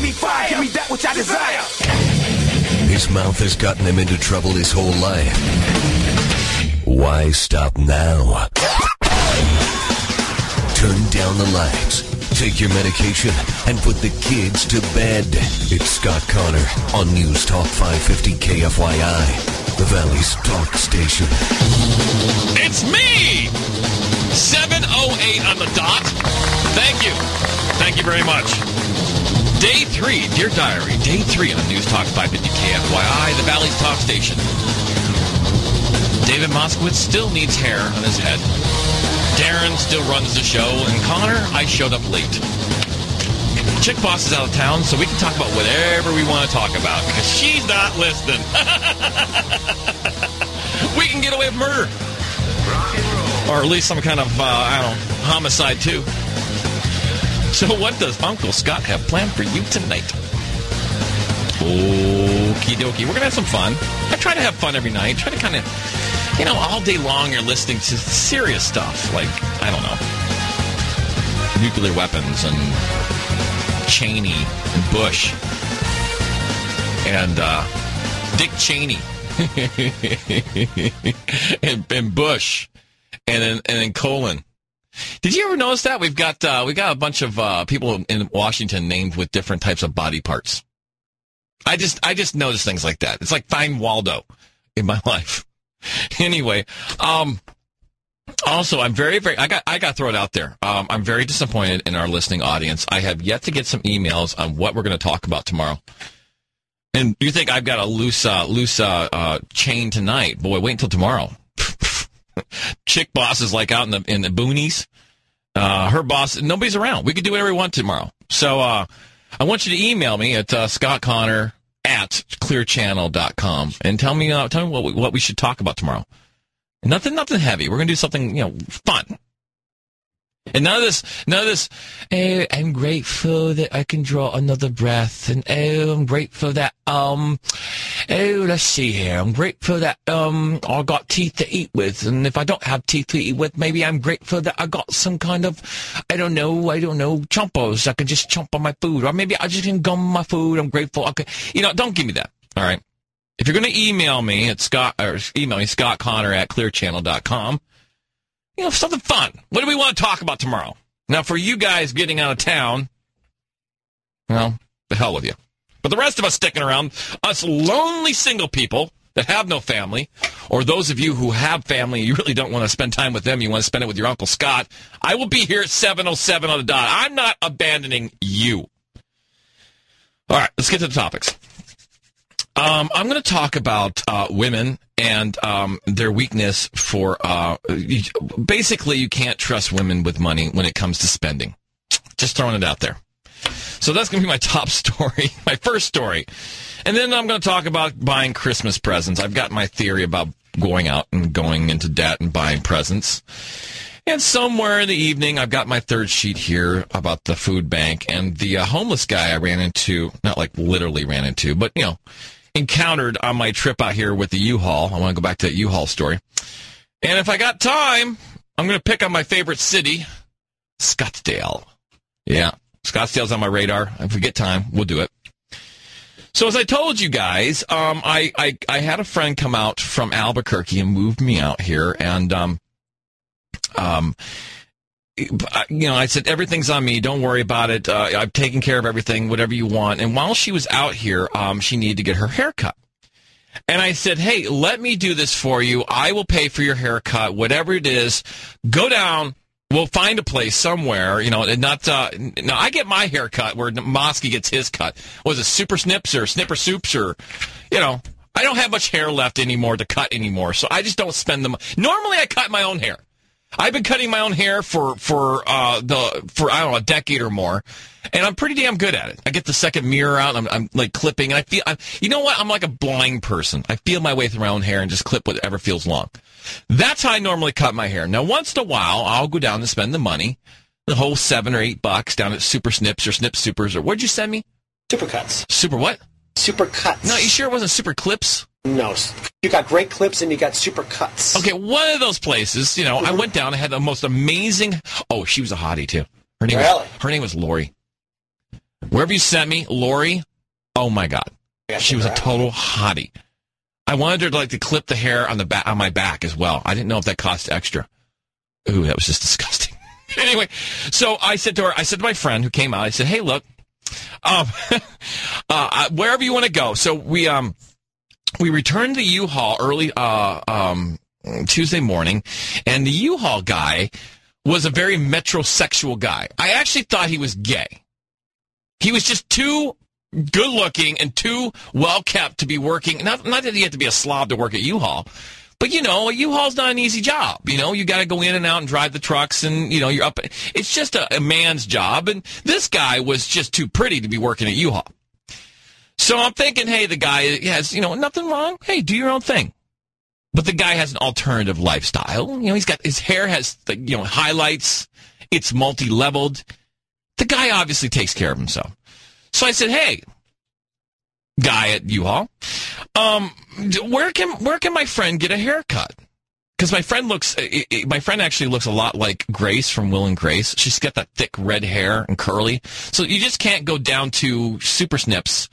Give me fire, give me that which I desire. His mouth has gotten him into trouble his whole life. Why stop now? Turn down the lights, take your medication, and put the kids to bed. It's Scott Connor on News Talk 550 KFYI, the Valley's talk station. It's me! 708 on the dot. Thank you. Thank you very much. Day three, Dear Diary, day three on News Talk 550 KFYI, the Valley's talk station. David Moskowitz still needs hair on his head. Darren still runs the show, and Connor, I showed up late. Chick Boss is out of town, so we can talk about whatever we want to talk about because she's not listening. we can get away with murder, or at least some kind of uh, I don't know homicide too. So, what does Uncle Scott have planned for you tonight? Okie dokie. We're gonna have some fun. I try to have fun every night. Try to kind of, you know, all day long you're listening to serious stuff like I don't know, nuclear weapons and Cheney and Bush and uh, Dick Cheney and, and Bush and then and then Colin. Did you ever notice that we've got uh, we got a bunch of uh, people in Washington named with different types of body parts? I just I just noticed things like that. It's like find Waldo in my life. Anyway, um, also I'm very very I got I got thrown out there. Um, I'm very disappointed in our listening audience. I have yet to get some emails on what we're going to talk about tomorrow. And you think I've got a loose uh, loose uh, uh, chain tonight? Boy, wait until tomorrow. Chick boss is like out in the in the boonies. Uh, her boss, nobody's around. We could do whatever we want tomorrow. So uh, I want you to email me at uh, Scott Connor at clearchannel.com and tell me uh, tell me what we, what we should talk about tomorrow. Nothing nothing heavy. We're gonna do something you know fun. And of this, of this. Oh, I'm grateful that I can draw another breath, and oh, I'm grateful that um, oh, let's see here. I'm grateful that um, I got teeth to eat with, and if I don't have teeth to eat with, maybe I'm grateful that I got some kind of, I don't know, I don't know, chompos. I can just chomp on my food, or maybe I just can gum my food. I'm grateful. Okay, you know, don't give me that. All right. If you're going to email me at Scott or email me Scott Connor at clearchannel.com you know, something fun. What do we want to talk about tomorrow? Now, for you guys getting out of town, well, the hell with you. But the rest of us sticking around, us lonely single people that have no family, or those of you who have family, you really don't want to spend time with them, you want to spend it with your Uncle Scott, I will be here at 7.07 on the dot. I'm not abandoning you. All right, let's get to the topics. Um, I'm going to talk about uh, women and um, their weakness for uh, basically you can't trust women with money when it comes to spending. Just throwing it out there. So that's going to be my top story, my first story. And then I'm going to talk about buying Christmas presents. I've got my theory about going out and going into debt and buying presents. And somewhere in the evening, I've got my third sheet here about the food bank and the uh, homeless guy I ran into, not like literally ran into, but, you know, encountered on my trip out here with the U-Haul. I want to go back to that U-Haul story. And if I got time, I'm going to pick on my favorite city, Scottsdale. Yeah, Scottsdale's on my radar. If we get time, we'll do it. So as I told you guys, um, I, I, I had a friend come out from Albuquerque and moved me out here, and um, um, you know, I said, everything's on me. Don't worry about it. Uh, I've taken care of everything, whatever you want. And while she was out here, um, she needed to get her hair cut. And I said, hey, let me do this for you. I will pay for your haircut, whatever it is. Go down. We'll find a place somewhere, you know, and not, uh, now I get my hair cut where Mosky gets his cut. Was it super snips or snipper soups or, you know, I don't have much hair left anymore to cut anymore. So I just don't spend them. Normally I cut my own hair. I've been cutting my own hair for for uh, the for I don't know a decade or more, and I'm pretty damn good at it. I get the second mirror out. I'm, I'm like clipping, and I feel. i you know what? I'm like a blind person. I feel my way through my own hair and just clip whatever feels long. That's how I normally cut my hair. Now, once in a while, I'll go down and spend the money, the whole seven or eight bucks down at Super Snips or Snip Supers or what'd you send me? Super cuts. Super what? Super cuts. No, you sure it wasn't Super Clips? No, you got great clips and you got super cuts. Okay, one of those places, you know, mm-hmm. I went down. I had the most amazing. Oh, she was a hottie too. Her name really? was her name was Lori. Wherever you sent me, Lori, oh my God. She was a total hottie. I wanted her to like to clip the hair on the back on my back as well. I didn't know if that cost extra. Ooh, that was just disgusting. anyway, so I said to her, I said to my friend who came out, I said, "Hey, look, um, uh, wherever you want to go." So we um we returned the U-Haul early uh um Tuesday morning, and the U-Haul guy was a very metrosexual guy. I actually thought he was gay. He was just too good looking and too well kept to be working. Not, not that he had to be a slob to work at U-Haul, but you know, U-Haul's not an easy job. You know, you got to go in and out and drive the trucks, and you know, you're up. It's just a, a man's job, and this guy was just too pretty to be working at U-Haul. So I'm thinking, hey, the guy has, you know, nothing wrong. Hey, do your own thing. But the guy has an alternative lifestyle. You know, he's got his hair has, you know, highlights. It's multi-leveled. The guy obviously takes care of himself. So I said, "Hey, guy at U-Haul, um, where can where can my friend get a haircut?" Because my friend looks, i- i- my friend actually looks a lot like Grace from Will and Grace. She's got that thick red hair and curly. So you just can't go down to Super Snips.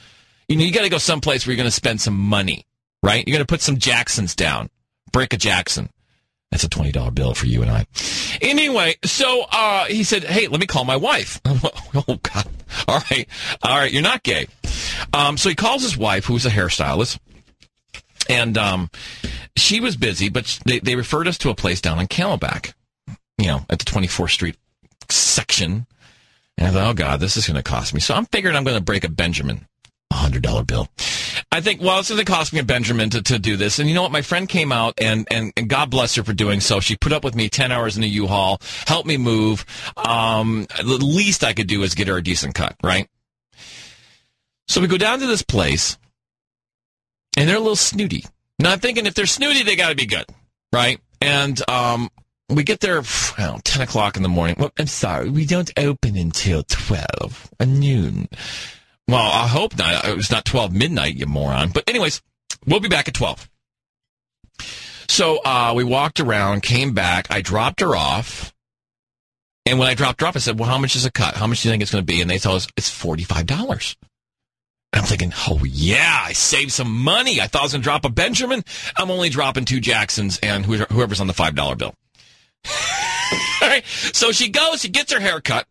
You know, you got to go someplace where you're going to spend some money, right? You're going to put some Jacksons down. Break a Jackson. That's a twenty dollar bill for you and I. Anyway, so uh, he said, "Hey, let me call my wife." oh God! All right, all right, you're not gay. Um, so he calls his wife, who's a hairstylist, and um, she was busy, but they they referred us to a place down in Camelback, you know, at the 24th Street section. And I thought, oh God, this is going to cost me. So I'm figuring I'm going to break a Benjamin, a hundred dollar bill. I think, well, it's going to cost me a Benjamin to, to do this. And you know what? My friend came out, and, and, and God bless her for doing so. She put up with me 10 hours in a U-Haul, helped me move. Um, the least I could do is get her a decent cut, right? So we go down to this place, and they're a little snooty. Now I'm thinking if they're snooty, they got to be good, right? And um, we get there, I know, 10 o'clock in the morning. Well, I'm sorry, we don't open until 12, a noon. Well, I hope not. It's not 12 midnight, you moron. But anyways, we'll be back at 12. So uh, we walked around, came back. I dropped her off. And when I dropped her off, I said, well, how much is a cut? How much do you think it's going to be? And they told us it's $45. And I'm thinking, oh, yeah, I saved some money. I thought I was going to drop a Benjamin. I'm only dropping two Jacksons and whoever's on the $5 bill. All right. So she goes, she gets her hair cut.